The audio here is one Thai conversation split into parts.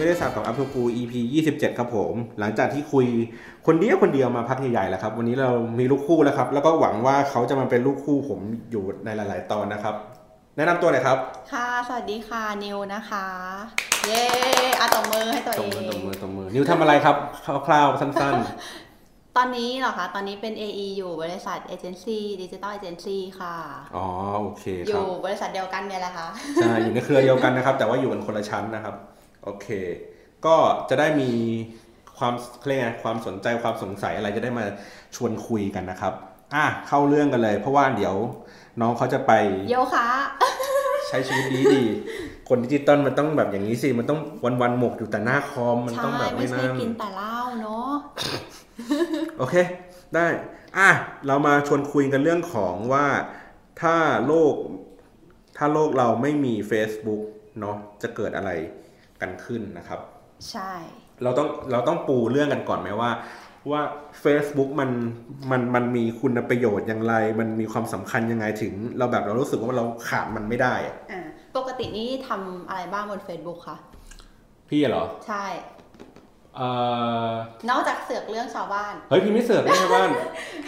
ครับคุยไม่ได้สับกับ up to กู EP 27 ครับผม หลังจากที่คุยคนเดียวคนเดียวมาพักใหญ่ๆแล้วครับ วันนี้เรามีลูกคู่แล้วครับ แล้วก็หวังว่าเขาจะมาเป็นลูกคู่ผมอยู่ในหลาย ๆ ตอนนะครับ แนะนำตัวหน่อยครับ ค่ะ สวัสดีค่ะนิวนะคะ เย้อะตบมือให้ตัวเองตบมือตบมือตบมือ นิวทำอะไรครับ คร่าวๆ สั้นตอนนี้เหรอคะ ตอนนี้เป็น AE อยู่บริษัทเอเจนซี่ดิจิตอลเอเจนซี่ค่ะๆอ๋อ โอเคอครับยู่บริษัทเดียวกันเนี่ยแหละค่ะ ใช่ อยู่ในเครือเดียวกันนะครับ แต่ว่าอยู่กันคนละชั้นนะครับ โอเค ก็จะได้มีความเครียกไงความสนใจความสงสัยอะไรจะได้มาชวนคุยกันนะครับ อะเข้าเรื่องกันเลย เพราะว่าเดี๋ยวน้องเขาจะไปโยคะใช้ชีวิตดีดีๆคนดิจิตอลมันต้องแบบอย่างนี้สิ มันต้องวันวันๆหมกอยู่แต่หน้าคอมมันใช่ต้องแบบไม่ไม่ใช่นั่งกินแต่เหล้าเนาะโอเค ได้ อะเรามาชวนคุยกันเรื่องของว่าถ้าโลก ถ้าโลกเราไม่มี Facebook เนาะจะเกิดอะไร กันขึ้นนะครับ ใช่ เราต้องเราต้องปูเรื่องกันก่อนไหมว่า ว่า Facebook มันมันมันมีคุณประโยชน์อย่างไร มันมีความสำคัญยังไงถึง เราแบบเรารู้สึกว่าเราขาดมันไม่ได้อะอ่าปกตินี่ทำอะไรบ้างบน Facebook คะพี่เหรอ ใช่เอ่อ นอกจากเสือกเรื่องชาวบ้าน เฮ้ยพี่ไม่เสือกไม่ใช่บ้าน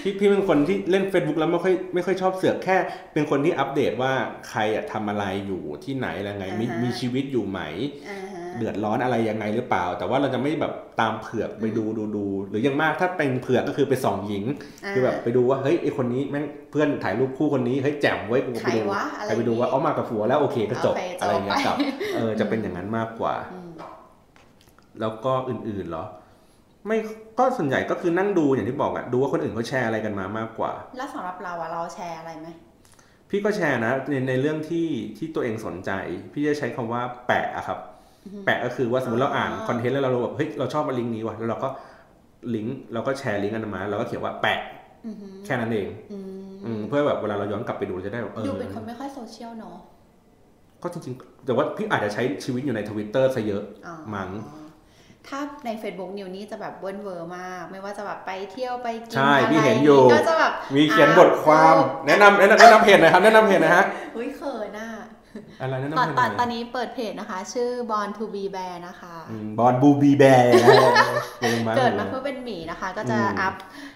พี่พี่เป็นคนที่เล่น Facebook แล้วไม่ค่อยไม่ค่อยชอบเสือกแค่ เป็นคนที่อัปเดตว่าใครอะทำอะไรอยู่ที่ไหนอะไรไงมีอ่าฮะมีชีวิตอยู่ไหมอ่าฮะเดือดร้อนอะไรยังไงหรือเปล่า แต่ว่าเราจะไม่แบบตามเผือกไปดูดูดูหรืออยังมากถ้าเป็นเผือกก็คือไปส่องหญิง คือแบบไปดูว่าเฮ้ยไอคนนี้แม่งเพื่อนถ่ายรูปคู่คนนี้เฮ้ยแจ่มเว้ยกูใคไปรดูวะอะไรไปไปดูว่าเอามากับผัวแล้วโอเคก็จบโอเคจบอะไรเงี้ยไปกับเออจะเป็นอย่างนั้นมากกว่าอืม แล้วก็อื่นๆเหรอ ไม่ก็ส่วนใหญ่ก็คือนั่งดูอย่างที่บอกอะดูว่าคนอื่นเขาแชร์อะไรกันมามากกว่า แล้วสำหรับเราอะเราแชร์อะไรไหมพี่ก็แชร์นะในในเรื่องที่ที่ตัวเองสนใจ พี่จะใช้คำว่าแปะอะครับ แปะก็คือว่าสมมติเราอ่านอ๋อคอนเทนต์แล้วเราแบบเฮ้ยเราชอบลิงก์นี้ว่ะแล้วเราก็ลิงก์เราก็แชร์ลิงก์อันนั้นมาเราก็เขียนว่าแปะอือหือแค่นั้นเองอืมอืมเพื่อแบบเวลาเราย้อนกลับไปดูเราจะได้แบบเอดูอเป็นคนไม่ค่อยโซเชียลเนาะก็จริงๆ แต่ว่าพี่อาจจะใช้ชีวิตอยู่ในทวิตเตอร์ซะเยอะอ๋อมั้ง ถ้าใน Facebook นิวนี่จะแบบเวิร์นเวอร์มาก ไม่ว่าจะแบบไปเที่ยวไปกินใช่อะไรพี่เห็นอยู่ก็จะแบบมีเขียนบทความแนะนำแนะนำแนะนำเพจหน่อยครับแนะนำเพจหน่อยฮะอุ้ยเขินอะอะไรแนะนำตอนเพจตหอนน่อยตอนนี้เปิดเพจนะคะ ชื่อ Born to be Bear นะคะ Born to be Bear นะฮะเกิดมาเกิดมาเพื่อเป็นหมีนะคะ ก็จะอืมอัพ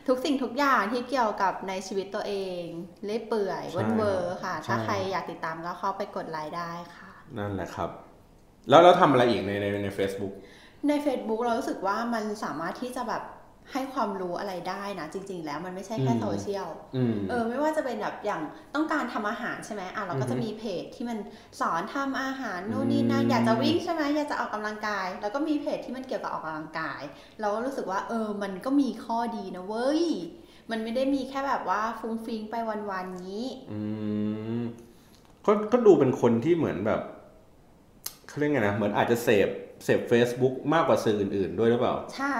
ทุกสิ่งทุกอย่างที่เกี่ยวกับในชีวิตตัวเองเรื่อยเปื่อยใช่เวิร์นเวอร์ค่ะใช่ถ้าใครอยากติดตามก็เข้าไปกดไลค์ได้ค่ะ นั่นแหละครับ แล้วเราทำอะไรอีกในในใน Facebook ใน Facebook เรารู้สึกว่ามันสามารถที่จะแบบให้ความรู้อะไรได้นะจริง ๆ แล้วมันไม่ใช่แค่อืมโซเชียลอืมเออไม่ว่าจะเป็นแบบอย่างต้องการทำอาหารใช่ไหมอะเราก็อือฮึจะมีเพจที่มันสอนทำอาหารนู่นนี่นั่นอืมอยากจะวิ่งใช่ไหมอยากจะออกกำลังกาย แล้วก็มีเพจที่มันเกี่ยวกับออกกำลังกาย เราก็รู้สึกว่า เออ มันก็มีข้อดีนะเว้ยมันไม่ได้มีแค่แบบว่าฟุ้งฟิ้งไปวันๆนี้ อืมก็ก็ดูเป็นคนที่เหมือนแบบเขาเรียกไงนะเหมือนอาจจะเสพ เสพ Facebook มากกว่าสื่ออื่นๆ ด้วยหรือเปล่า ใช่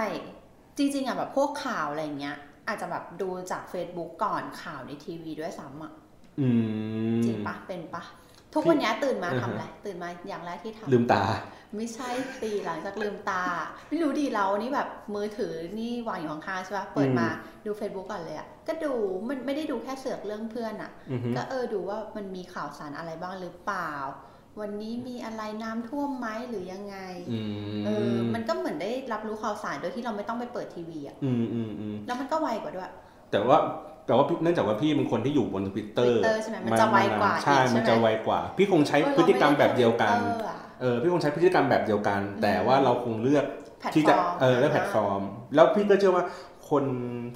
จริงๆอะแบบพวกข่าวอะไรเงี้ย อาจจะแบบดูจาก Facebook ก่อนข่าวในทีวีด้วยซ้ำอะอืมจริงปะเป็นปะทุกวันเนี้ยตื่นมาอือทำฮะอะไรตื่นมาอย่างแรกที่ทำลืมตา ไม่ใช่ตีหลังจากลืมตา ไม่รู้ดีเรานี่แบบมือถือนี่วางอยู่ข้างๆใช่ปะเปิดมาดู Facebook ก่อนเลยอะก็ดูมันไม่ได้ดูแค่เสือกเรื่องเพื่อนอะอือฮึก็เออดูว่ามันมีข่าวสารอะไรบ้างหรือเปล่า วันนี้มีอะไรน้ำท่วมไหมหรือยังไงอืมเออมันก็เหมือนได้รับรู้ข่าวสารโดยที่เราไม่ต้องไปเปิดทีวีอะอืมอืมอืมแล้วมันก็ไวกว่าด้วย แต่ว่าแต่ว่าพี่เนื่องจากว่าพี่เป็นคนที่อยู่บนทวิตเตอร์ Twitter ใช่ไหมมันจะไวกว่าใช่อีกใช่ไหมมันจะไวกว่า พี่คงใช้พฤติกรรมแบบเดียวกันเอออะเออพี่คงใช้พฤติกรรมแบบเดียวกัน แต่ว่าเราคงเลือกที่จะแพลตฟอร์มเออเลือกแพลตฟอร์ม แล้วพี่ก็เชื่อว่า คน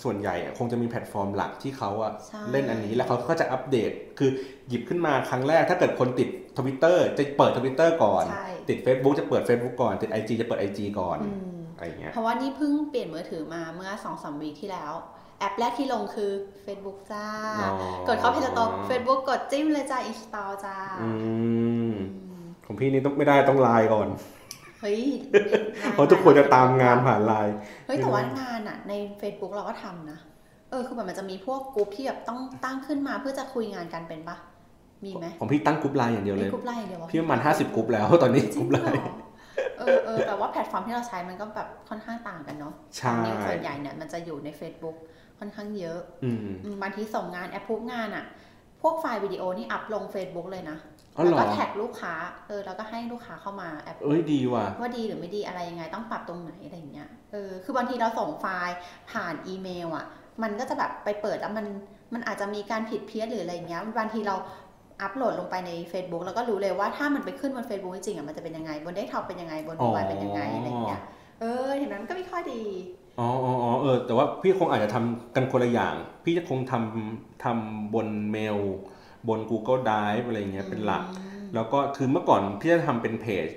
ส่วนใหญ่อะคงจะมีแพลตฟอร์มหลักที่เขาอะใช่เล่นอันนี้แล้วเขาก็จะอัปเดต คือหยิบขึ้นมาครั้งแรกถ้าเกิดคนติดทวิตเตอร์จะเปิดทวิตเตอร์ก่อนใช่ติด Facebook จะเปิด Facebook ก่อน ติด IG จะเปิด IG ก่อนอืมอะไรอย่างเงี้ยเพราะว่านี่เพิ่งเปลี่ยนมือถือมาเมื่อสองสาม week ที่แล้ว แอปแรกที่ลงคือ Facebook จ้าอ๋อกดเข้าเพจต Facebook กดจิ้มเลยจ้า install จ้าอืมอืมของพี่นี่ต้องไม่ได้ต้องไลน์ก่อน เฮ้ยเพราะทุกคนจะตามงานผ่านไลน์เฮ้ยแต่ว่างานอะ ใน Facebook เราก็ทำนะเออคือแบบมันจะมีพวกกลุ่มที่แบบต้องตั้งขึ้นมาเพื่อจะคุยงานกันเป็นปะมีไหมของพี่ตั้งกรุ๊ปไลน์อย่างเดียวเลยกลุ่มไลน์เดียววะพี่ประมาณห้าสิบกรุ๊ปแล้วตอนนี้จริรุ๊ปเหไลน์เออเออแต่ว่าแพลตฟอร์มที่เราใช้มันก็แบบค่อนข้างต่างกันเนาะใช่นิวส่วนใหญ่เนี่ยมันจะอยู่ใน Facebook ค่อนข้างเยอะอืมอืมบางทีส่งงานแอปพูงานอะ พวกไฟล์วิดีโอนี่อัพลง Facebook เลยนะอ๋อเหรอแล้วก็แท็กลูกค้า เออ แล้วก็ให้ลูกค้าเข้ามาแอปเอ้ยดีว่ะ ว่าดีหรือไม่ดีอะไรยังไง ต้องปรับตรงไหนอะไรอย่างเงี้ย เออ คือบางทีเราส่งไฟล์ผ่านอีเมลอะ มันก็จะแบบไปเปิดแล้วมัน มันอาจจะมีการผิดเพี้ยนหรืออะไรอย่างเงี้ย บางทีเราอัพโหลดลงไปใน Facebook แล้วก็รู้เลยว่าถ้ามันไปขึ้นบน Facebook จริงๆอะ มันจะเป็นยังไง บนเดสก์ท็อปเป็นยังไง บน mobile เป็นยังไงอะไรอย่างเงี้ย เออเห็นไหมมันก็มีข้อดี อ๋ออ๋ออ๋อเออ แต่ว่าพี่คงอาจจะทำกันคนละอย่าง พี่จะคงทำทำบนเมล บน Google Drive อะไรเงี้ยเป็นหลัก แล้วก็คือเมื่อก่อนพี่จะทำเป็นเพจ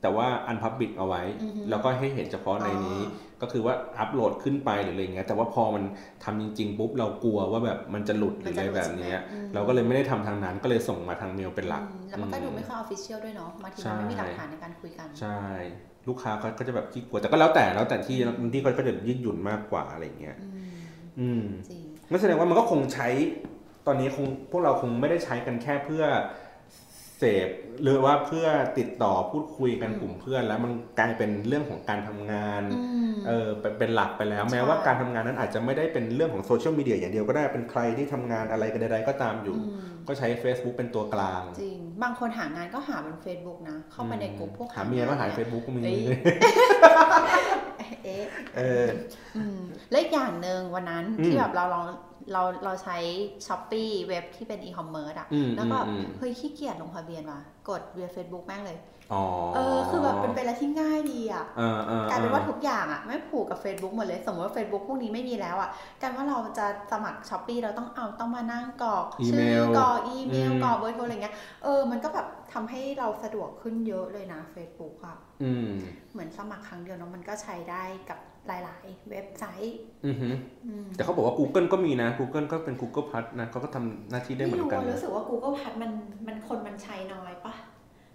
แต่ว่าอันพับบิ c เอาไว้อือฮึแล้วก็ให้เห็นเฉพาะในนี้ ก็คือว่าอัปโหลดขึ้นไปหรืออะไรเงี้ย แต่ว่าพอมันทำจริง ๆ ปุ๊บเรากลัวว่าแบบมันจะหลุดหรืออะไรแบบเนี้ยอืมเราก็เลยไม่ได้ทำทางนั้น ก็เลยส่งมาทางเมลเป็นหลักอืมแล้วมันก็ดูไม่ค่อยออฟฟิเชียลด้วยเนาะบางทีมันไม่มีหลักฐานในการคุยกัน ใช่ ลูกค้าเขาก็จะแบบขี้กลัวแต่ก็แล้วแต่แล้วแต่ที่ที่เขาก็จะยืดหยุ่นมากกว่าอะไรเงี้ยอืมอืมจริงนั่นแสดงว่ามันก็คงใช้ ตอนนี้คงพวกเราคงไม่ได้ใช้กันแค่เพื่อ เสพหรือว่าเพื่อติดต่อพูดคุยกันอืมกลุ่มเพื่อน แล้วมันกลายเป็นเรื่องของการทำงานอืมเออเป็นเป็นหลักไปแล้วใช่แม้ว่าการทำงานนั้นอาจจะไม่ได้เป็นเรื่องของโซเชียลมีเดียอย่างเดียวก็ได้เป็นใครที่ทำงานอะไรกันใดๆก็ตามอยู่อืมก็ใช้ Facebook เป็นตัวกลาง จริง บางคนหางานก็หาบน Facebook นะ เข้าไปในกลุ่มพวกหาเมียก็หานี่เฟซบุ๊กก็มีเอ้ยเอ๊ะเอออืมและอีกอย่างหนึ่งวันนั้นอืมที่แบบเราลอง เราเราใช้ Shopee เว็บที่เป็นอีคอมเมิร์ซอะอืมแล้วก็อืมเฮ้ยขี้เกียจลงทะเบียนว่ะกด via Facebook แม่งเลยอ๋อ เออคือแบบเป็นเป็นอะไรที่ง่ายดีอะเออเออกลายเป็นว่าทุกอย่างอะไม่ผูกกับ Facebook หมดเลย สมมติว่า Facebook พวกนี้ไม่มีแล้วอะกลายว่าเราจะสมัคร Shopee เราต้องเอาต้องมานั่งกรอกอีชื่เมลกรอกอีเมลอืมกรอกเบอร์โทรอะไรเงี้ยเออมันก็แบบทำให้เราสะดวกขึ้นเยอะเลยนะ Facebook อะอืมเหมือนสมัครครั้งเดียวเนาะมันก็ใช้ได้กับหลาย ๆ เว็บไซต์อือฮึอืมแต่เขาบอกว่า Google ก็มีนะ Google ก็เป็น Google Plus นะเขาก็ทำหน้าที่ได้เหมืไม่อนรู้กันอะนะรู้สึกว่า Google Plus มันมันคนมันใช้น้อยปะ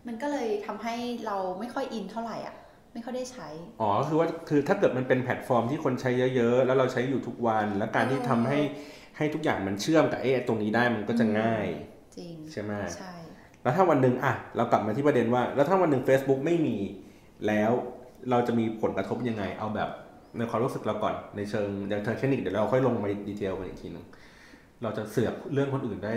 มันก็เลยทำให้เราไม่ค่อยอินเท่าไหร่อะ ไม่ค่อยได้ใช้ อ๋อก็คือว่าคือถ้าเกิดมันเป็นแพลตฟอร์มที่คนใช้เยอะๆ แล้วเราใช้อยู่ทุกวัน แล้วการที่ทำให้ให้ทุกอย่างมันเชื่อมกับไอ้ตรงนี้ได้มันก็จะง่าย จริงใช่ไหมใช่ แล้วถ้าวันหนึ่งอะ เรากลับมาที่ประเด็นว่า แล้วถ้าวันหนึ่ง Facebook ไม่มีแล้วเราจะมีผลกระทบยังไง เอาแบบในความรู้สึกเราก่อนในเชิงในเชิงเทคนิคเดี๋ยวเราค่อยลงมาดีเทลกันอีกทีหนึง เราจะเสือกเรื่องคนอื่นได้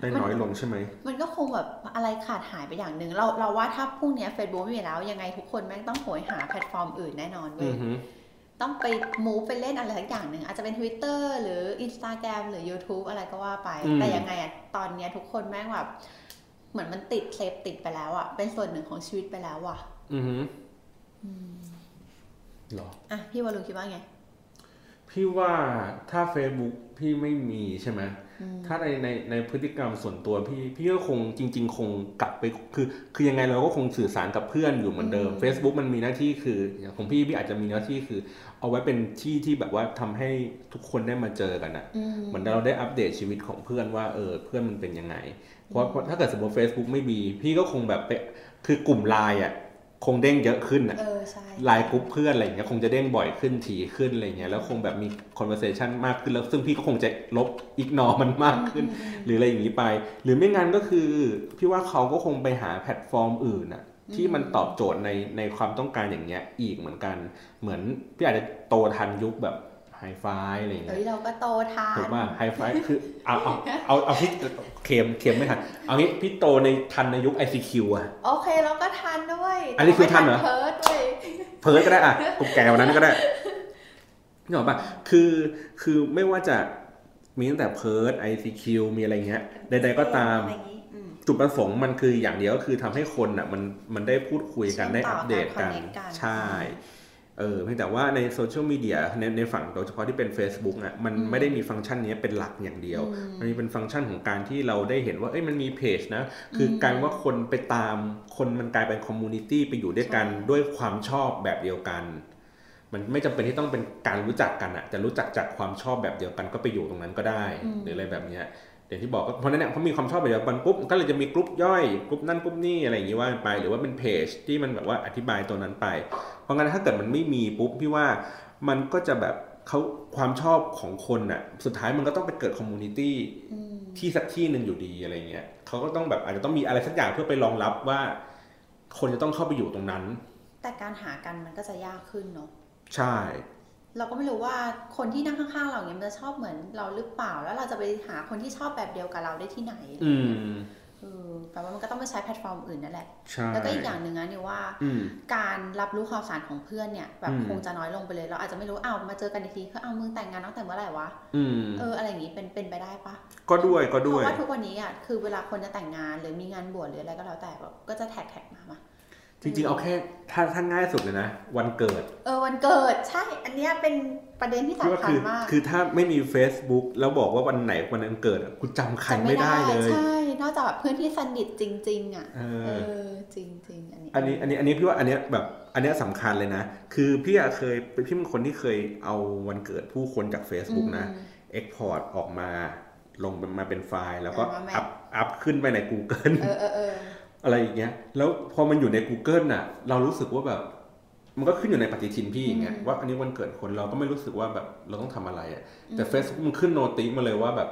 ได้น้อยลงใช่ไหม มันก็คงแบบอะไรขาดหายไปอย่างหนึ่งเราเราว่าถ้าพรุ่งเนี้ย Facebook ไม่มีแล้ว ยังไงทุกคนแม่งต้องโหยหาแพลตฟอร์มอื่นแน่นอนเว้อืยอฮึต้องไปมูฟไปเล่นอะไรสักอย่างหนึ่งอาจจะเป็น Twitter หรือ Instagram หรือ YouTube อะไรก็ว่าไปอืมแต่ยังไงอะตอนเนี้ยทุกคนแม่งแบบเหมือนมันติดเซฟติดไปแล้วอะเป็นส่วนหนึ่งของชีวิตไปแล้วอะอือฮึเหรออะพี่วอลลุนคิดว่าไง พี่ว่าถ้า Facebook พี่ไม่มีใช่ไหมอืมถ้าในในในพฤติกรรมส่วนตัวพี่พี่ก็คงจริง ๆ คงกลับไปคือ คือยังไงเราก็คงสื่อสารกับเพื่อนอยู่เหมือนเดิมอืม Facebook มันมีหน้าที่คืออย่างของพี่พี่อาจจะมีหน้าที่คือ เอาไว้เป็นที่ที่แบบว่าทำให้ทุกคนได้มาเจอกันอะอืมเหมือนเราได้อัปเดตชีวิตของเพื่อนว่าเออเพื่อนมันเป็นยังไงเพราะเพราะถ้าเกิดสมมติ Facebook ไม่มีพี่ก็คงแบบไปคือกลุ่มไลน์อะ คงเด้งเยอะขึ้นอะเออใช่ไลน์กรุ๊ปเพื่อนอะไรอย่างเงี้ยคงจะเด้งบ่อยขึ้นถี่ขึ้นอะไรเงี้ยแล้วคงแบบมี conversation มากขึ้นแล้วซึ่งพี่ก็คงจะลบ ignore มันมากขึ้น หรืออะไรอย่างนี้ไป หรือไม่งั้นก็คือพี่ว่าเขาก็คงไปหาแพลตฟอร์มอื่นอะที่มันตอบโจทย์ในในความต้องการอย่างเงี้ยอีกเหมือนกัน เหมือนพี่อาจจะโตทันยุคแบบ ไฮไฟอะไรอย่างเงี้ยเฮ้ยเราก็โตทานถูกป่ะไฮไฟคือเอาเอาเอาเอาพี่เค็มเค็มไม่ทันเอางี้พี่โตในทันในยุค ICQ อะโอเคเราก็ทันด้วยอันนี้คือทันเหรอเพิร์ดเว้ยเพิร์ดก็ได้อะกูแก่กว่านั้นก็ได้นี่หรอกป่ะคือคือไม่ว่าจะมีตั้งแต่เพิร์ด ICQ มีอะไรเงี้ยใดๆก็ตามอะไรอย่างงี้อืมจุดประสงค์มันคืออย่างเดียวก็คือทำให้คนอะมันมันได้พูดคุยกันเชื่อมได้ต่ออัปเดตกันการ connect กันใช่ เออเพียงแต่ว่าในโซเชียลมีเดียในในฝั่งโดยเฉพาะที่เป็น Facebook อะมันอืมไม่ได้มีฟังก์ชันนี้เป็นหลักอย่างเดียวอืมมันมีเป็นฟังก์ชันของการที่เราได้เห็นว่าเอ้ยมันมีเพจนะ คืออมการว่าคนไปตามคนมันกลายเป็น community ไปอยู่ด้วยกันใช่ด้วยความชอบแบบเดียวกัน มันไม่จำเป็นที่ต้องเป็นการรู้จักกันอะจะรู้จักจากความชอบแบบเดียวกันก็ไปอยู่ตรงนั้นก็ได้หรืออะไรแบบเนี้ย อย่างที่บอกก็เพราะฉะนั้นเนี่ยเขามีความชอบแบบเดียวกันปุ๊บก็เลยจะมีกลุ่มย่อยกลุ่มนั่นกลุ่มนี่อะไรอย่างงี้ว่าไปหรือว่าเป็นเพจที่มันแบบว่าอธิบายตัวนั้นไป เพราะงั้นถ้าเกิดมันไม่มีปุ๊บพี่ว่ามันก็จะแบบเขาความชอบของคนน่ะสุดท้ายมันก็ต้องไปเกิดคอมมูนิตี้อืมที่สักที่หนึ่งอยู่ดีอะไรเงี้ยเขาก็ต้องแบบอาจจะต้องมีอะไรสักอย่างเพื่อไปรองรับว่า คนจะต้องเข้าไปอยู่ตรงนั้น แต่การหากันมันก็จะยากขึ้นเนาะใช่ เราก็ไม่รู้ว่าคนที่นั่งข้างๆเราเนี่ยมันจะชอบเหมือนเราหรือเปล่า แล้วเราจะไปหาคนที่ชอบแบบเดียวกับเราได้ที่ไหนอืมเออแปลว่ามันก็ต้องไปใช้แพลตฟอร์มอื่นนั่นแหละใช่แล้วก็อีกอย่างหนึ่งนะเนี่ยว่าอืมการรับรู้ข่าวสารของเพื่อนเนี่ยแบบอืมคงจะน้อยลงไปเลย เราอาจจะไม่รู้อ้าวมาเจอกันอีกทีคืออ้าวมึงแต่งงานตั้งแต่เมื่อไหร่วะอืมเอออะไรอย่างงี้เป็นเป็นไปได้ปะก็ด้วยก็ด้วยเพราะว่าทุกวันนี้อะคือเวลาคนจะแต่งงานหรือมีงานบวชหรืออะไรก็แล้วแต่แบบก็จะแท็กแท็กมามา จริงๆเอาแค่ถ้าถ้าง่ายสุดเลยนะ วันเกิด เออวันเกิดใช่ อันเนี้ยเป็นประเด็นที่ที่ว่าสำคัญคือมากคือถ้าไม่มี Facebook แล้วบอกว่าวันไหนวันนั้นเกิดอะกูจำใครจำไม่ได้เลยใช่นอกจากแบบเพื่อนที่สนิทจริง ๆ อะเอเอออจริงๆอันนี้อันนี้อันนี้อันนี้พี่ว่าอันเนี้ยแบบอันเนี้ยสำคัญเลยนะ คือพี่อะเคยเป็นพี่เป็นคนที่เคยเอาวันเกิดผู้คนจาก Facebook นะอืม Export ออกมาลงมาเป็นไฟล์ แล้วก็เอามาแมปอัพอัพขึ้นไปใน Google เออเออเอออะไรอย่างเงี้ย แล้วพอมันอยู่ใน Google น่ะ เรารู้สึกว่าแบบ มันก็ขึ้นอยู่ในปฏิทินพี่อย่างเงี้ยอืมว่าอันนี้วันเกิดคนเราก็ไม่รู้สึกว่าแบบเราต้องทำอะไรอะแต่ Facebook มันขึ้นโนติมาเลยว่าแบบ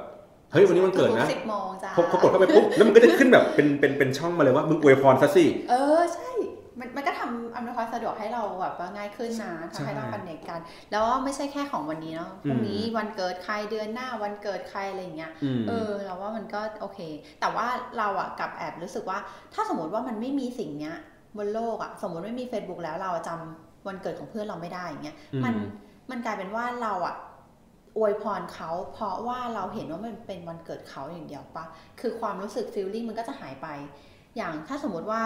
เฮ้ยวันนี้วันเกิดนะสิบโมงจ้าพอเขากดเข้าไปปุ๊บแล้วมันก็จะขึ้นแบบเป็นเป็นเป็นช่องมาเลยว่ามึงอวยพรซะสิเออใช่ มันมันก็ทำอำนวยความสะดวกให้เราแบบว่าง่ายขึ้นนะใช่ทำให้เราคอนเนคกัน แล้วไม่ใช่แค่ของวันนี้เนาะพรุ่งนี้วันเกิดใครเดือนหน้าวันเกิดใครอะไรอย่างเงี้ยอืมเออเราว่ามันก็โอเค แต่ว่าเราอะกับแอบรู้สึกว่า ถ้าสมมติว่ามันไม่มีสิ่งเนี้ยบนโลกอะสมมติไม่มี Facebook แล้วเราจำวันเกิดของเพื่อนเราไม่ได้อย่างเงี้ยอืมมันมันกลายเป็นว่าเราอะอวยพรเขาเพราะว่าเราเห็นว่ามันเป็นวันเกิดเขาอย่างเดียวปะคือความรู้สึกฟีลลิ่งมันก็จะหายไป อย่างถ้าสมมติว่า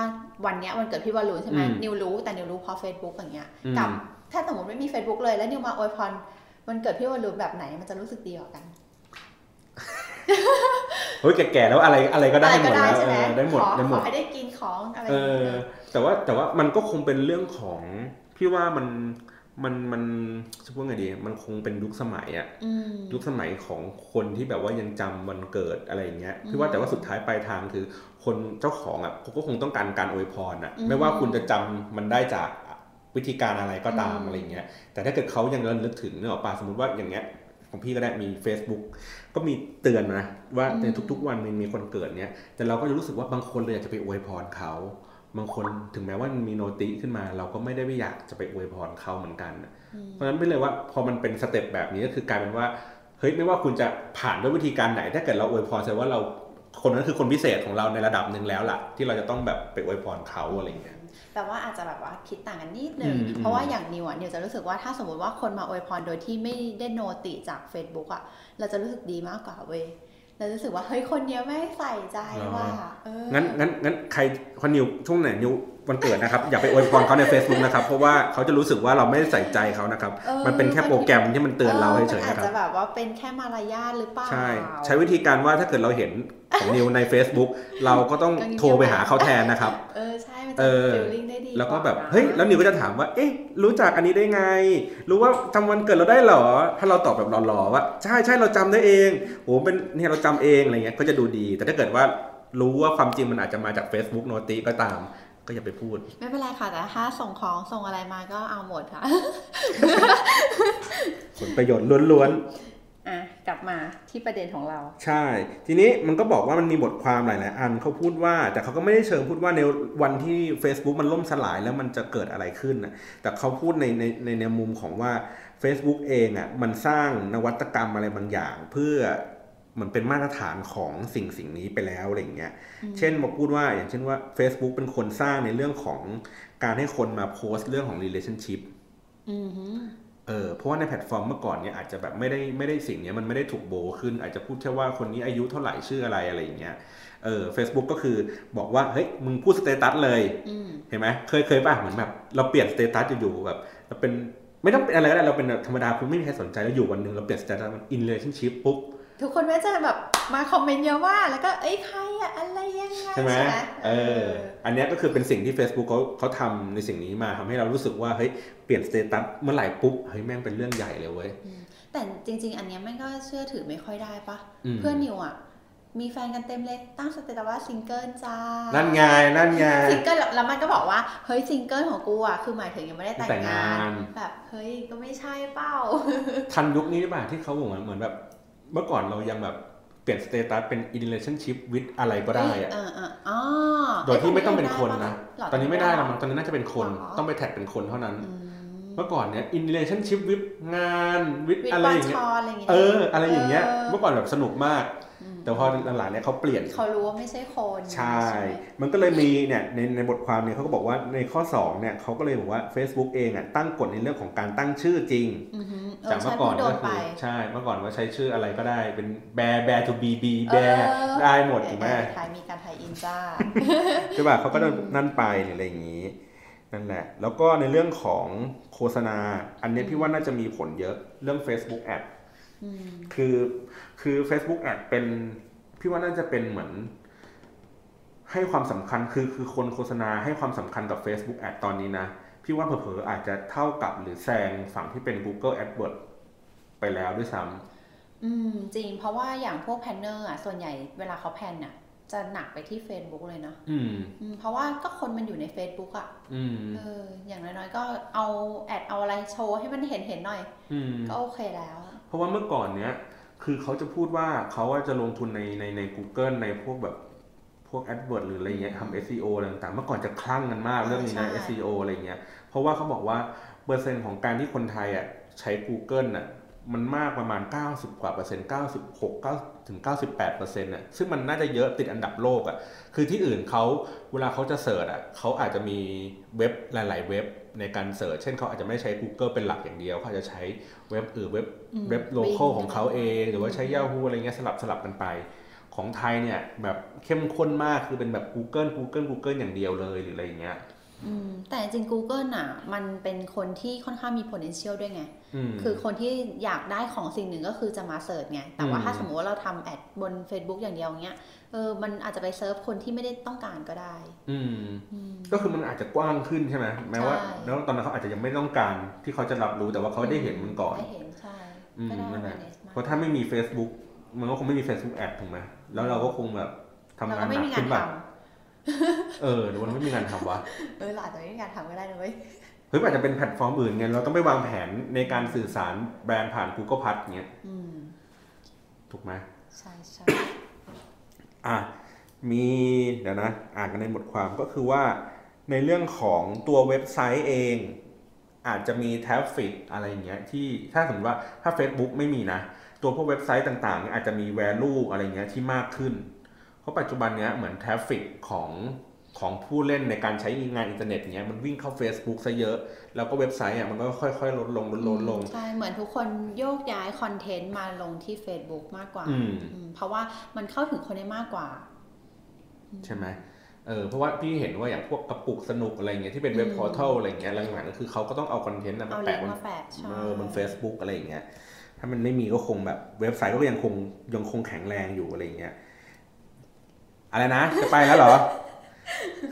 วันเนี้ยวันเกิดพี่วารุนใช่ไหมอืมนิวรู้แต่นิวรู้เพราะ Facebook อย่างเงี้ยอืมกับถ้าสมมติไม่มี Facebook เลยแล้วนิวมาอวยพรวันเกิดพี่วารุนแบบไหนมันจะรู้สึกดีกว่ากันเฮ้ยแก่ๆแล้วอะไรอะไรก็ได้อะไรหมก็ดได้แล้วใช่ไหมเออได้หมดขอได้หมขดอให้ได้กินของอะไรอเอย่างเงี้อยแต่ว่าแต่ว่ามันก็คงเป็นเรื่องของพี่ว่ามันมันมันจะพูดไงดี มันคงเป็นยุคสมัยอะอืมยุคสมัยของคนที่แบบว่ายังจำวันเกิดอะไรอย่างเงี้ยอืมพี่ว่าแต่ว่าสุดท้ายปลายทางคือ คนเจ้าของอะเขาก็คงต้องการการอวยพรอะอืมไม่ว่าคุณจะจำมันได้จากวิธีการอะไรก็ตามอืมอะไรอย่างเงี้ย แต่ถ้าเกิดเขายังระลึกถึงเนกอะป่าสมมติว่าอย่างเงี้ยของพี่ก็ได้มี Facebook ก็มีเตือนนะว่าในทุก ๆ วันมันมีคนเกิดเนี้ยแต่เราก็จะรู้สึกว่าบางคนเลยอยากจะไปอวยพรเขาบางคนถึงแม้ว่ามันมีโนติขึ้นมา เราก็ไม่ได้ไม่อยากจะไปอวยพรเขาเหมือนกันอืมเพราะฉะนั้นไม่เลยว่าพอมันเป็นสเต็ปแบบนี้ก็คือกลายเป็นว่าเฮ้ยไม่ว่าคุณจะผ่านด้วยวิธีการไหน ถ้าเกิดเราอวยพรแสดงว่าเรา คนนั้นคือคนพิเศษของเราในระดับหนึ่งแล้วล่ะ ที่เราจะต้องแบบไปอวยพรเขาอะไรอย่างเงี้ยแต่ว่าอาจจะแบบว่าคิดต่างกันนิดนึงอืมเพราะว่าอย่างนิวอะนิวจะรู้สึกว่าถ้าสมมติว่าคนมาอวยพรโดยที่ไม่ได้โนติจาก Facebook อะเราจะรู้สึกดีมากกว่าเว้ย เรารู้สึกว่าเฮ้ยคนเนี้ยไม่ใส่ใจว่าเอองั้นงั้นงั้นใครคนนิวช่วงไหนนิววันเกิดนะครับอย่าไปอวยพรเขาใน Facebook นะครับ เพราะว่าเขาจะรู้สึกว่าเราไม่ได้ใส่ใจเขานะครับออมันเป็นแค่โปรแกรมที่มันเตือนเราเฉยๆมันอานะจครับจะแบบว่าเป็นแค่มารยาทหรือเปล่าใช่ใช้วิธีการว่าถ้าเกิดเราเห็นของนิวใน Facebook เราก็ต้องก็เงียบโทรไปหาเขาแทนนะครับ เออใช่มันเอ จะอฟีลลิ่งได้ดีแล้วก็แบบว่านะเฮ้ยแล้วนิวก็จะถามว่า เอ๊ะ รู้จักอันนี้ได้ไง รู้ว่าจำวันเกิดเราได้เหรอ ถ้าเราตอบแบบหล่อๆว่าใช่ใช่เราจำได้เองโหเป็นเนี่ยเราจำเองอะไรเงี้ยก็จะดูดี แต่ถ้าเกิดว่ารู้ว่าความจริงมันอาจจะมาจาก Facebook โนติก็ตามก็อย่าไปพูด ไม่เป็นไรค่ะ แต่ถ้าส่งของส่งอะไรมาก็เอาหมดค่ะ ผลประโยชน์ล้วน อะกลับมาที่ประเด็นของเราๆใช่ ทีนี้มันก็บอกว่ามันมีบทความหลายๆอันเขาพูดว่า แต่เขาก็ไม่ได้เชิงพูดว่าในวันที่ Facebook มันล่มสลายแล้วมันจะเกิดอะไรขึ้นนะแต่เขาพูดในในในในมุมของว่า Facebook เองอะมันสร้างนวัตกรรมอะไรบางอย่าง เพื่อเหมือนเป็นมาตรฐานของสิ่งสิ่งนี้ไปแล้วอะไรอย่างเงี้ย เช่นมาพูดว่าอย่างเช่นว่า Facebook เป็นคนสร้างในเรื่องของการให้คนมาโพสต์เรื่องของ relationship อือหือ เออเพราะว่าในแพลตฟอร์มเมื่อก่อนเนี่ยอาจจะแบบไม่ได้ไม่ได้สิ่งเนี้ยมันไม่ได้ถูกโบขึ้น อาจจะพูดแค่ว่าคนนี้อายุเท่าไหร่ชื่ออะไรอะไรอย่างเงี้ยเออ Facebook ก็คือบอกว่าเฮ้ยมึงพูด status เลยอืมเห็นไหมเคยเคยป่ะเหมือนแบบเราเปลี่ยน status อยู่ๆแบบเราเป็นไม่ต้องเป็นอะไรก็ได้เราเป็นแบบธรรมดาคุณไม่มีใครสนใจแล้วอยู่วันหนึ่งเราเปลี่ยน status มัน in relationship ปุ๊บ ทุกคนก็จะแบบมาคอมเมนต์เยอะว่า แล้วก็เอ้ยใครอะอะไรยังไงใช่ไหมไหมเออ อันเนี้ยก็คือเป็นสิ่งที่ Facebook เขาเขาทำในสิ่งนี้มาทำให้เรารู้สึกว่าเฮ้ยเปลี่ยน status เมื่อไหร่ปุ๊บเฮ้ยแม่งเป็นเรื่องใหญ่เลยเว้ยแต่จริง ๆ อันเนี้ยไม่งก็เชื่อถือไม่ค่อยได้ปะอืมเพื่อนนิวอะมีแฟนกันเต็มเลยตั้ง status ว่าซิงเกิลจ้า นั่นไง นั่นไงซิงเกิลแล้วมันก็บอกว่า เฮ้ยซิงเกิลของกูอะคือหมายถึงยังไม่ได้แต่งแต่งงางานนแบบ เฮ้ย ก็ไม่ใช่เป้า ทันยุคนี้หรือเปล่าที่เขาบอกว่าเหมือนแบบ เมื่อก่อนเรายังแบบเปลี่ยน status เป็น in relationship with อะไรก็ได้อะเออเอออ๋อโดยที่ไม่ต้องเป็นคนนะหรตอนนี้ไม่ได้แล้วหรมันตอนนี้น่าจะเป็นคนหรอต้องไปแท็กเป็นคนเท่านั้นอืมเมื่อก่อนเนี่ย in relationship with งาน with วิทอะไรวาอย่างเงี้ชยรอะไรอย่างเงี้ย เออ อะไรอย่างเงี้ยเออเมื่อก่อนแบบสนุกมากม แต่พอหลังๆเนี่ยเขาเปลี่ยนเขารู้ว่าไม่ใช่คนใช่ไหมมันก็เลยมีเนี่ยในในบทความเนี่ยเขาก็บอกว่าในข้อ2เนี่ยเขาก็เลยบอกว่า Facebook เองอะตั้งกฎในเรื่องของการตั้งชื่อจริงอือหือเอจากอเมื่ใช่อก่อนเพิ่งโดก็นคืไปอใช่เมื่อก่อนว่าใช้ชื่ออะไรก็ได้เป็นแบร์แบร์ทูบีบีแบเอร์อได้หมดถูกไหมไทยมีการไทยอินจ้าใช่ป่ะเขาก็จะนั่นไปหรืออะไรอย่างนี้นั่นแหละ แล้วก็ในเรื่องของโฆษณา อันเนี้ยพี่ว่าน่าจะมีผลเยอะเรื่อง Facebook Ad อืมคือ คือ Facebook Ad เป็นพี่ว่าน่าจะเป็นเหมือน ให้ความสำคัญคือคือคนโฆษณาให้ความสำคัญกับ Facebook Ad ตอนนี้นะ พี่ว่าเผลอๆอาจจะเท่ากับหรือแซงฝั่งที่เป็น Google AdWords ไปแล้วด้วยซ้อืม จริง เพราะว่าอย่างพวกแพนเนอร์อะส่วนใหญ่เวลาเขาแพนน่ะจะหนักไปที่ Facebook เลยนะำอืมอืม เพราะว่าก็คนมันอยู่ใน Facebook อะอืมเออ อย่างน้อยๆก็เอาแอดเอาอะไรโชว์ให้มันเห็นเห็นๆหน่อยอืมก็โอเคแล้ว เพราะว่าเมื่อก่อนเนี้ย คือเขาจะพูดว่าเขาว่าจะลงทุนในในใน Google ในพวกแบบพวก AdWords หรืออะไรเงี้ยทำ SEO อะไรต่างๆ เมื่อก่อนจะคลั่งกันมากเออเรื่องนี้นะใช่ SEO อะไรเงี้ย เพราะว่าเขาบอกว่าเปอร์เซ็นต์ของการที่คนไทยอะใช้ Google อะมันมากประมาณ 90 กว่าเปอร์เซ็นต์ 96 9ถึง 98เปอร์เซ็นต์อะซึ่งมันน่าจะเยอะติดอันดับโลกอะคือที่อื่นเขาเวลาเขาจะ search อะเขาอาจจะมีเว็บหลาย ๆ เว็บ ในการ search เช่นเขาอาจจะไม่ใช้ Google เป็นหลักอย่างเดียวเขาอาจจะใช้เว็บอื่นเว็บอืมเว็บ local ของเขาเอง หรือว่าใช้อืม Yahoo อะไรเงี้ยสลับสลับกันไป ของไทยเนี่ยแบบเข้มข้นมากคือเป็นแบบ Google Google Google อย่างเดียวเลยหรืออะไรอย่างเงี้ยอืม แต่จริง Google น่ะ มันเป็นคนที่ค่อนข้างมี potential ด้วยไงอืมคือคนที่อยากได้ของสิ่งหนึ่งก็คือจะมาเสิร์ชไง แต่ว่าอืมถ้าสมมติว่าเราทำแอดบน Facebook อย่างเดียวเงี้ยเออมันอาจจะไปเซิร์ฟคนที่ไม่ได้ต้องการก็ได้ อืมอืมก็คือมันอาจจะกว้างขึ้นใช่ไหมแม้ว่าใช่แล้วตอนนั้นเขาอาจจะยังไม่ต้องการที่เขาจะรับรู้แต่ว่าเขาได้เห็นมันก่อนได้เห็นใช่อืมก็ได้นั่นแหละ awareness มากเพราะถ้าไม่มี Facebook มันก็คงไม่มี Facebook Ad ถูกไหมแล้วเราก็คงแบบทำเรางานก็หไม่นักมีงาขึ้นนทแบบ เออหรือว่าเราไม่มีงานทำวะเออเราอาจจะไม่มีงานทำก็ได้นะเว้ยเฮ้ยมันอาจจะเป็นแพลตฟอร์มอื่นไงเราต้องไปวางแผนในการสื่อสารแบรนด์ผ่าน Google Plus เงี้ยอืมถูกไหมใช่ใช่อะมีเดี๋ยวนะ อ่านกันในบทความก็คือว่าในเรื่องของตัวเว็บไซต์เอง อาจจะมีท r ฟฟิกอะไรอย่างเงี้ยที่ถ้าสมมติว่าถ้า Facebook ไม่มีนะ ตัวพวกเว็บไซต์ต่างๆเนี่ยอาจจะมี value อะไรเงี้ยที่มากขึ้น เพราะปัจจุบันเนี้ยเหมือนท r ฟฟิกของของผู้เล่นในการใช้งานอินเทอร์เน็ตเนี้ยมันวิ่งเข้า Facebook ซะเยอะ แล้วก็เว็บไซต์อะมันก็ค่อยๆ ลดลงลดลงลงใช่ เหมือนทุกคนโยกย้ายคอนเทนต์มาลงที่ Facebook มากกว่าอืมอืมเพราะว่ามันเข้าถึงคนได้มากกว่า ใช่ไหมเออเพราะว่าพี่เห็นว่าอย่างพวกกระปุกสนุกอะไรเงี้ยที่เป็นเว็บอืม portal อะไรเงี้ยหลังๆก็คือเขาก็ต้องเอาคอนเทนต์น่ะเอามาลิงแปะบก์นมาแปะใช่เออบน Facebook อะไรอย่างเงี้ยถ้ามันไม่มีก็คงแบบเว็บไซต์ก็ยังคงยังคงแข็งแรงอยู่อะไรอย่างเงี้ย อะไรนะ จะไปแล้วเหรอ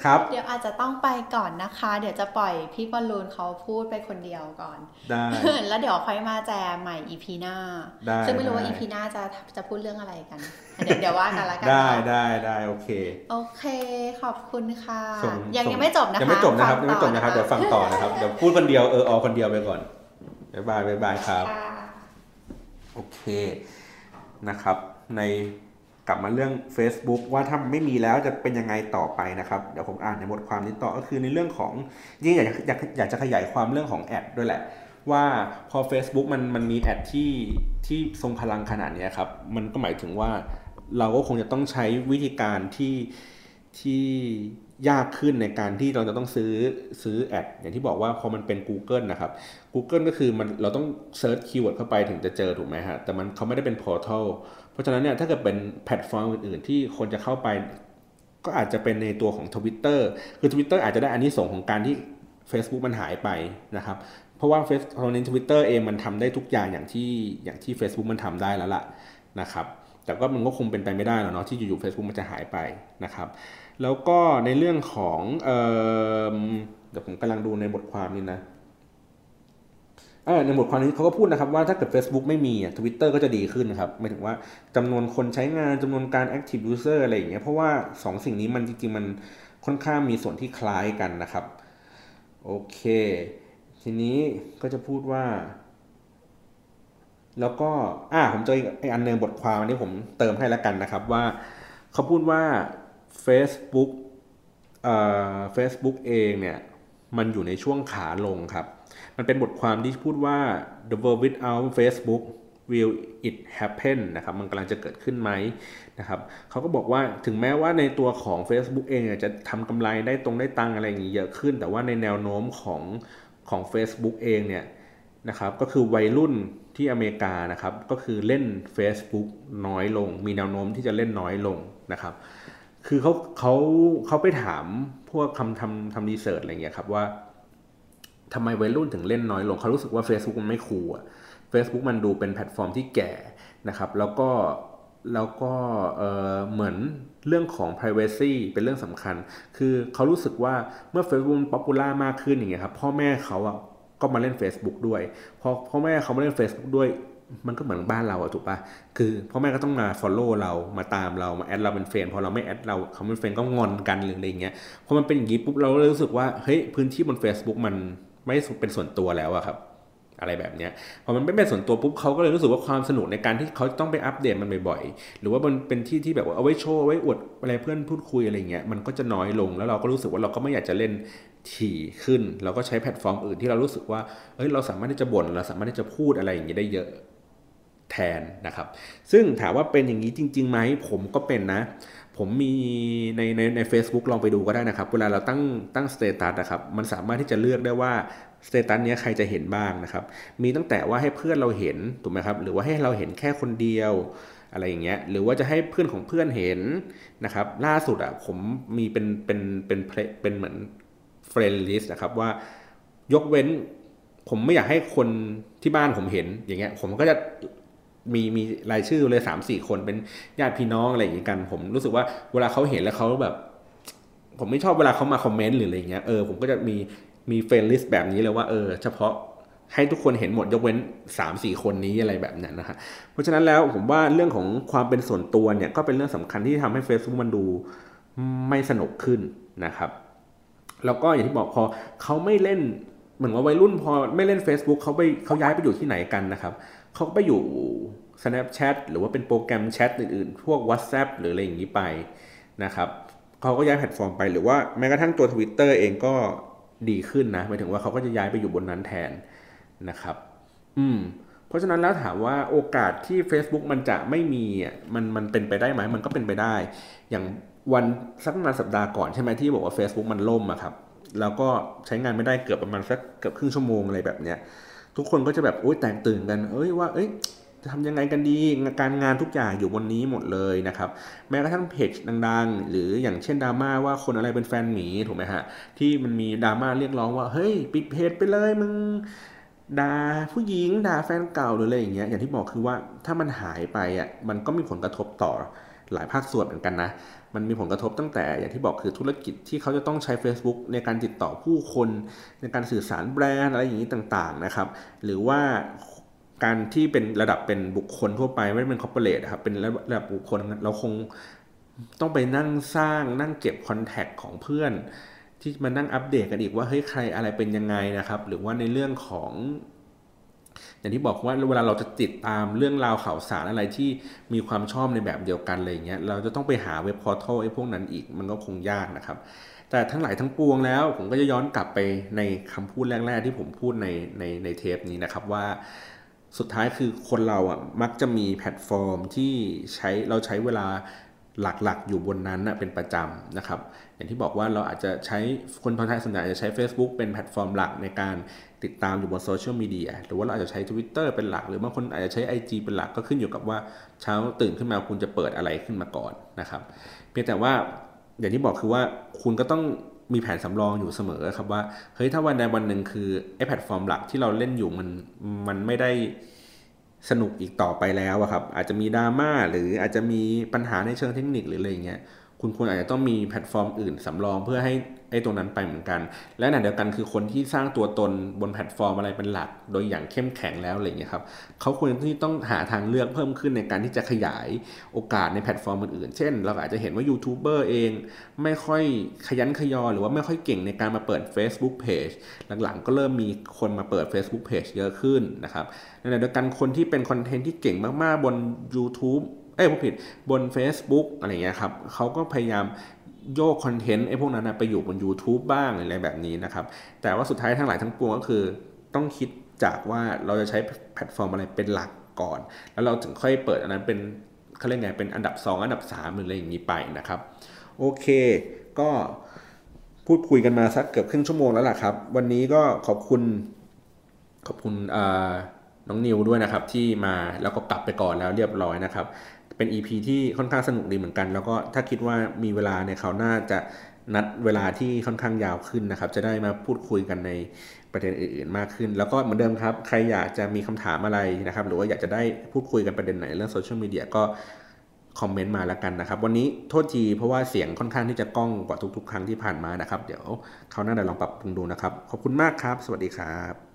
ครับ เดี๋ยวอาจจะต้องไปก่อนนะคะ เดี๋ยวจะปล่อยพี่บอลลูนเขาพูดไปคนเดียวก่อน ได้ แล้วเดี๋ยวค่อยมาแจมใหม่ EP หน้า ได้ซึ่งไม่รู้ว่าด้ EP หน้าจะจะพูดเรื่องอะไรกัน เดี๋ยวเดี๋ยวว่ากันละกัน ได้เนาะได้ได้โอเค โอเค ขอบคุณค่ะส่งยังส่งยังไม่จบนะคะ ยังไม่จบนะครับฟัยังไม่จบนะครับต่อเดี๋ยวฟังต่อนะครับ เดี๋ยวพูดคนเดียวเออออคนเดียวไปก่อนบ๊ายบายบ๊ายบายครับค่ะโอเคนะครับใน กลับมาเรื่อง Facebook ว่าถ้าไม่มีแล้วจะเป็นยังไงต่อไปนะครับเดี๋ยวผมอ่านในบทความนี้ต่อก็คือในเรื่องของยิ่งอยากอยากอยากจะขยายความเรื่องของ ad ด้วยแหละ ว่าพอ Facebook มันมันมี ad ที่ที่ทรงพลังขนาดนี้ครับมันก็หมายถึงว่าเราก็คงจะต้องใช้วิธีการที่ที่ยากขึ้นในการที่เราจะต้องซื้อซื้อ ad อย่างที่บอกว่าพอมันเป็น Google นะครับ Google ก็คือมันเราต้อง search keyword เข้าไปถึงจะเจอถูกไหมฮะแต่มันเขาไม่ได้เป็น portal เพราะฉะนั้นเนี่ยถ้าเกิดเป็นแพลตฟอร์มอื่น ๆ ที่คนจะเข้าไป ก็อาจจะเป็นในตัวของ Twitter คือ Twitter อาจจะได้อานิสงส์ของการที่ Facebook มันหายไปนะครับ เพราะว่าเฟซตอนนี้ทวิตเตอร์เองมันทำได้ทุกอย่างอย่างที่อย่างที่ Facebook มันทำได้แล้วล่ะนะครับ แต่ก็มันก็คงเป็นไปไม่ได้แล้วเนาะที่อยู่ๆ Facebook มันจะหายไปนะครับ แล้วก็ในเรื่องของเออเดี๋ยวผมกำลังดูในบทความนี้นะ ในบทความนี้เขาก็พูดนะครับว่าถ้าเกิด Facebook ไม่มีอะ Twitter ก็จะดีขึ้นนะครับหมายถึงว่าจำนวนคนใช้งานจำนวนการ active user อะไรอย่างเงี้ยเพราะว่าสองสิ่งนี้มันจริงๆ มันค่อนข้างมีส่วนที่คล้ายกันนะครับ โอเค ทีนี้ก็จะพูดว่า แล้วก็อ่าผมเจออีกอันหนึ่งบทความอันนี้ผมเติมให้แล้วกันนะครับว่าเขาพูดว่า Facebook เอ่อ Facebook เองเนี่ย มันอยู่ในช่วงขาลงครับ มันเป็นบทความที่พูดว่า the world without Facebook will it happen นะครับ มันกำลังจะเกิดขึ้นไหมนะครับเขาก็บอกว่าถึงแม้ว่าในตัวของ Facebook เองจะทำกำไรได้ตรงได้ตังอะไรอย่างนี้เยอะขึ้น แต่ว่าในแนวโน้มของของ Facebook เองเนี่ยนะครับก็คือวัยรุ่นที่อเมริกานะครับก็คือเล่น Facebook น้อยลง มีแนวโน้มที่จะเล่นน้อยลงนะครับ คือเขาเขาเขาไปถามพวกคำทำทำรีเสิร์ชอะไรเงี้ยครับว่า ทำไมวัยรุ่นถึงเล่นน้อยลงเขารู้สึกว่า Facebook มันไม่คูลอะ Facebook มันดูเป็นแพลตฟอร์มที่แก่นะครับแล้วก็แล้วก็เเหมือนเรื่องของ Privacy เป็นเรื่องสำคัญ คือเขารู้สึกว่าเมื่อ Facebook popular มากขึ้นอย่างเงี้ยครับพ่อแม่เขาอะก็มาเล่น Facebook ด้วยพอพ่อแม่เขามาเล่น Facebook ด้วยมันก็เหมือนบ้านเราอะถูกปะคือพ่อแม่ก็ต้องมา follow เรา มาตามเรา มา add เราเป็น friend พอเราไม่ add เราเขาเป็น friend ก็งอนกันหรืออะไรเงี้ย พอมันเป็นอย่างนี้ปุ๊บเราเลยรู้สึกว่า เฮ้ยพื้นที่บน Facebook มัน ไม่เป็นส่วนตัวแล้วอะครับ อะไรแบบเนี้ยพอมันไม่เป็นส่วนตัวปุ๊บเขาก็เลยรู้สึกว่าความสนุกในการที่เขาต้องไปอัปเดตมันบ่อยๆ หรือว่ามันเป็นที่ที่แบบว่าเอาไว้โชว์ไว้อวดอะไรเพื่อนพูดคุยอะไรเงี้ยมันก็จะน้อยลงแล้วเราก็รู้สึกว่าเราก็ไม่อยากจะเล่นถี่ขึ้น เราก็ใช้แพลตฟอร์มอื่นที่เรารู้สึกว่าเฮ้ยเราสามารถที่จะบ่นเราสามารถที่จะพูดอะไรอย่างเนี้ยได้เยอะแทนนะครับ ซึ่งถามว่าเป็นอย่างนี้จริงๆไหมผมก็เป็นนะ ผมมีในในใน a c e b o o k ลองไปดูก็ได้นะครับ เวลาเราตั้งตั้ง status นะครับมันสามารถที่จะเลือกได้ว่า status นี้ใครจะเห็นบ้างนะครับ มีตั้งแต่ว่าให้เพื่อนเราเห็นถูกไหมครับ หรือว่าให้เราเห็นแค่คนเดียวอะไรอย่างเงี้ย หรือว่าจะให้เพื่อนของเพื่อนเห็นนะครับ ล่าสุดอะผมมีเป็นเป็นเป็นเป็นเหมือน friend list นะครับว่ายกเว้นผมไม่อยากให้คนที่บ้านผมเห็นอย่างเงี้ย ผมก็จะ มีมีรายชื่อเลยสามสี่คนเป็นญาติพี่น้องอะไรอย่างเงี้ยกัน ผมรู้สึกว่าเวลาเขาเห็นแล้วเขาแบบ ผมไม่ชอบเวลาเขามาคอมเมนต์หรืออะไรเงี้ยเออผมก็จะมีมี friend list แบบนี้เลยว่าเออเฉพาะให้ทุกคนเห็นหมดยกเว้น 3 4 คนนี้อะไรแบบนั้นนะฮะเพราะฉะนั้นแล้วผมว่าเรื่องของความเป็นส่วนตัวเนี่ยก็เป็นเรื่องสำคัญที่ทำให้ Facebook มันดูไม่สนุกขึ้นนะครับแล้วก็อย่างที่บอกพอเขาไม่เล่นเหมือนว่าวัยรุ่นพอไม่เล่น Facebook เขาไปเขาย้ายไปอยู่ที่ไหนกันนะครับเขาไปอยู่ Snapchat หรือว่าเป็นโปรแกรมแชทอื่นๆ พวก WhatsApp หรืออะไรอย่างนี้ไปนะครับเขาก็ย้ายแพลตฟอร์มไปหรือว่าแม้กระทั่งตัว Twitter เองก็ดีขึ้นนะหมายถึงว่าเขาก็จะย้ายไปอยู่บนนั้นแทนนะครับ อืม เพราะฉะนั้นแล้วถามว่าโอกาสที่ Facebook มันจะไม่มีมันมันเป็นไปได้ไหมมันก็เป็นไปได้ อย่างวันสักประมาณสัปดาห์ก่อนใช่ไหมที่บอกว่า Facebook มันล่มอะครับ แล้วก็ใช้งานไม่ได้เกือบประมาณสักเกือบครึ่งชั่วโมงอะไรแบบเนี้ยทุกคนก็จะแบบโอ๊ยแตกตื่นกัน เอ้ยว่า เอ้ยจะ ทำยังไงกันดีการงานทุกอย่างอยู่บนนี้หมดเลยนะครับ แม้กระทั่งเพจดังๆ หรืออย่างเช่นดราม่าว่าคนอะไรเป็นแฟนหมีถูกไหมฮะที่มันมีดราม่าเรียกร้องว่าเฮ้ยปิดเพจไปเลยมึงด่าผู้หญิงด่าแฟนเก่าหรืออะไรอย่างเงี้ยอย่างที่บอกคือว่าถ้ามันหายไปอะมันก็มีผลกระทบต่อหลายภาคส่วนเหมือนกันนะ มันมีผลกระทบตั้งแต่อย่างที่บอกคือธุรกิจที่เขาจะต้องใช้ Facebook ในการติดต่อผู้คน ในการสื่อสารแบรนด์อะไรอย่างนี้ต่างๆนะครับ หรือว่า การที่เป็นระดับเป็นบุคคลทั่วไปไม่เป็นคอร์เปอเรทครับเป็นระดับบุคคลเราคงต้องไปนั่งสร้างนั่งเก็บ contact ของเพื่อน ที่มานั่งอัปเดตกันอีกว่าเฮ้ยใครอะไรเป็นยังไงนะครับ หรือว่าในเรื่องของอย่างที่บอกว่าเวลาเราจะติดตามเรื่องราวข่าวสารอะไรที่มีความชอบในแบบเดียวกันอะไรเงี้ยเราจะต้องไปหา web portal ไอ้พวกนั้นอีกมันก็คงยากนะครับ แต่ทั้งหลายทั้งปวงแล้ว ผมก็จะย้อนกลับไปในคำพูดแรกๆที่ผมพูดในในในเทปนี้นะครับว่า สุดท้ายคือคนเราอะมักจะมีแพลตฟอร์มที่ใช้เราใช้เวลาหลักๆ อยู่บนนั้นเป็นประจำนะครับ อย่างที่บอกว่าเราอาจจะใช้คนทางไทยส่วนใหญ่จะใช้ Facebook เป็นแพลตฟอร์มหลักในการติดตามอยู่บนโซเชียลมีเดียหรือว่าเราอาจจะใช้ Twitter เป็นหลัก หรือบางคนอาจจะใช้ IG เป็นหลักก็ขึ้นอยู่กับว่าเช้าตื่นขึ้นมาคุณจะเปิดอะไรขึ้นมาก่อนนะครับ เพียงแต่ว่าอย่างที่บอกคือว่าคุณก็ต้อง มีแผนสำรองอยู่เสมอครับว่าเฮ้ยถ้าวันใดวันหนึ่งคือไอ้แพลตฟอร์มหลักที่เราเล่นอยู่มันมันไม่ได้สนุกอีกต่อไปแล้วอะครับ อาจจะมีดราม่าหรืออาจจะมีปัญหาในเชิงเทคนิคหรืออะไรเงี้ยคุณควรอาจจะต้องมีแพลตฟอร์มอื่นสำรองเพื่อให้ ไอ้ตรงนั้นไปเหมือนกัน และในเดียวกันคือคนที่สร้างตัวตนบนแพลตฟอร์มอะไรเป็นหลัก โดยอย่างเข้มแข็งแล้วอะไรเงี้ยครับเขาควรที่ต้องหาทางเลือกเพิ่มขึ้นในการที่จะขยายโอกาสในแพลตฟอร์มอื่นๆ เช่น เราอาจจะเห็นว่ายูทูบเบอร์เองไม่ค่อยขยันขยอหรือว่าไม่ค่อยเก่งในการมาเปิด Facebook Page หลังๆ ก็เริ่มมีคนมาเปิด Facebook Page เยอะขึ้นนะครับในเดียวกันคนที่เป็นคอนเทนต์ที่เก่งมากๆบน YouTube เอ้ยผมผิดบน Facebook อะไรเงี้ยครับเขาก็พยายาม โยกคอนเทนต์ไอ้พวกนั้นนะไปอยู่บน YouTube บ้างอะไรแบบนี้นะครับ แต่ว่าสุดท้ายทั้งหลายทั้งปวงก็คือต้องคิดจากว่าเราจะใช้แพลตฟอร์มอะไรเป็นหลักก่อน แล้วเราถึงค่อยเปิดอันนั้นเป็นเขาเรียกไงเป็นอันดับ 2 อันดับ3หรืออะไรอย่างนี้ไปนะครับ โอเค ก็พูดคุยกันมาสักเกือบครึ่งชั่วโมงแล้วล่ะครับ วันนี้ก็ขอบคุณขอบคุณน้องนิวด้วยนะครับที่มาแล้วก็กลับไปก่อนแล้วเรียบร้อยนะครับ เป็น EP ที่ค่อนข้างสนุกดีเหมือนกัน แล้วก็ถ้าคิดว่ามีเวลาในคราวหน้าจะนัดเวลาที่ค่อนข้างยาวขึ้นนะครับ จะได้มาพูดคุยกันในประเด็นอื่นๆมากขึ้น แล้วก็เหมือนเดิมครับ ใครอยากจะมีคำถามอะไรนะครับ หรือว่าอยากจะได้พูดคุยกันประเด็นไหนเรื่องโซเชียลมีเดียก็คอมเมนต์มาแล้วกันนะครับ วันนี้โทษทีเพราะว่าเสียงค่อนข้างที่จะก้องกว่าทุกๆ ครั้งที่ผ่านมานะครับ เดี๋ยวเขาน้าเดี๋ยวลองปรับปรุงดูนะครับ ขอบคุณมากครับ สวัสดีครับ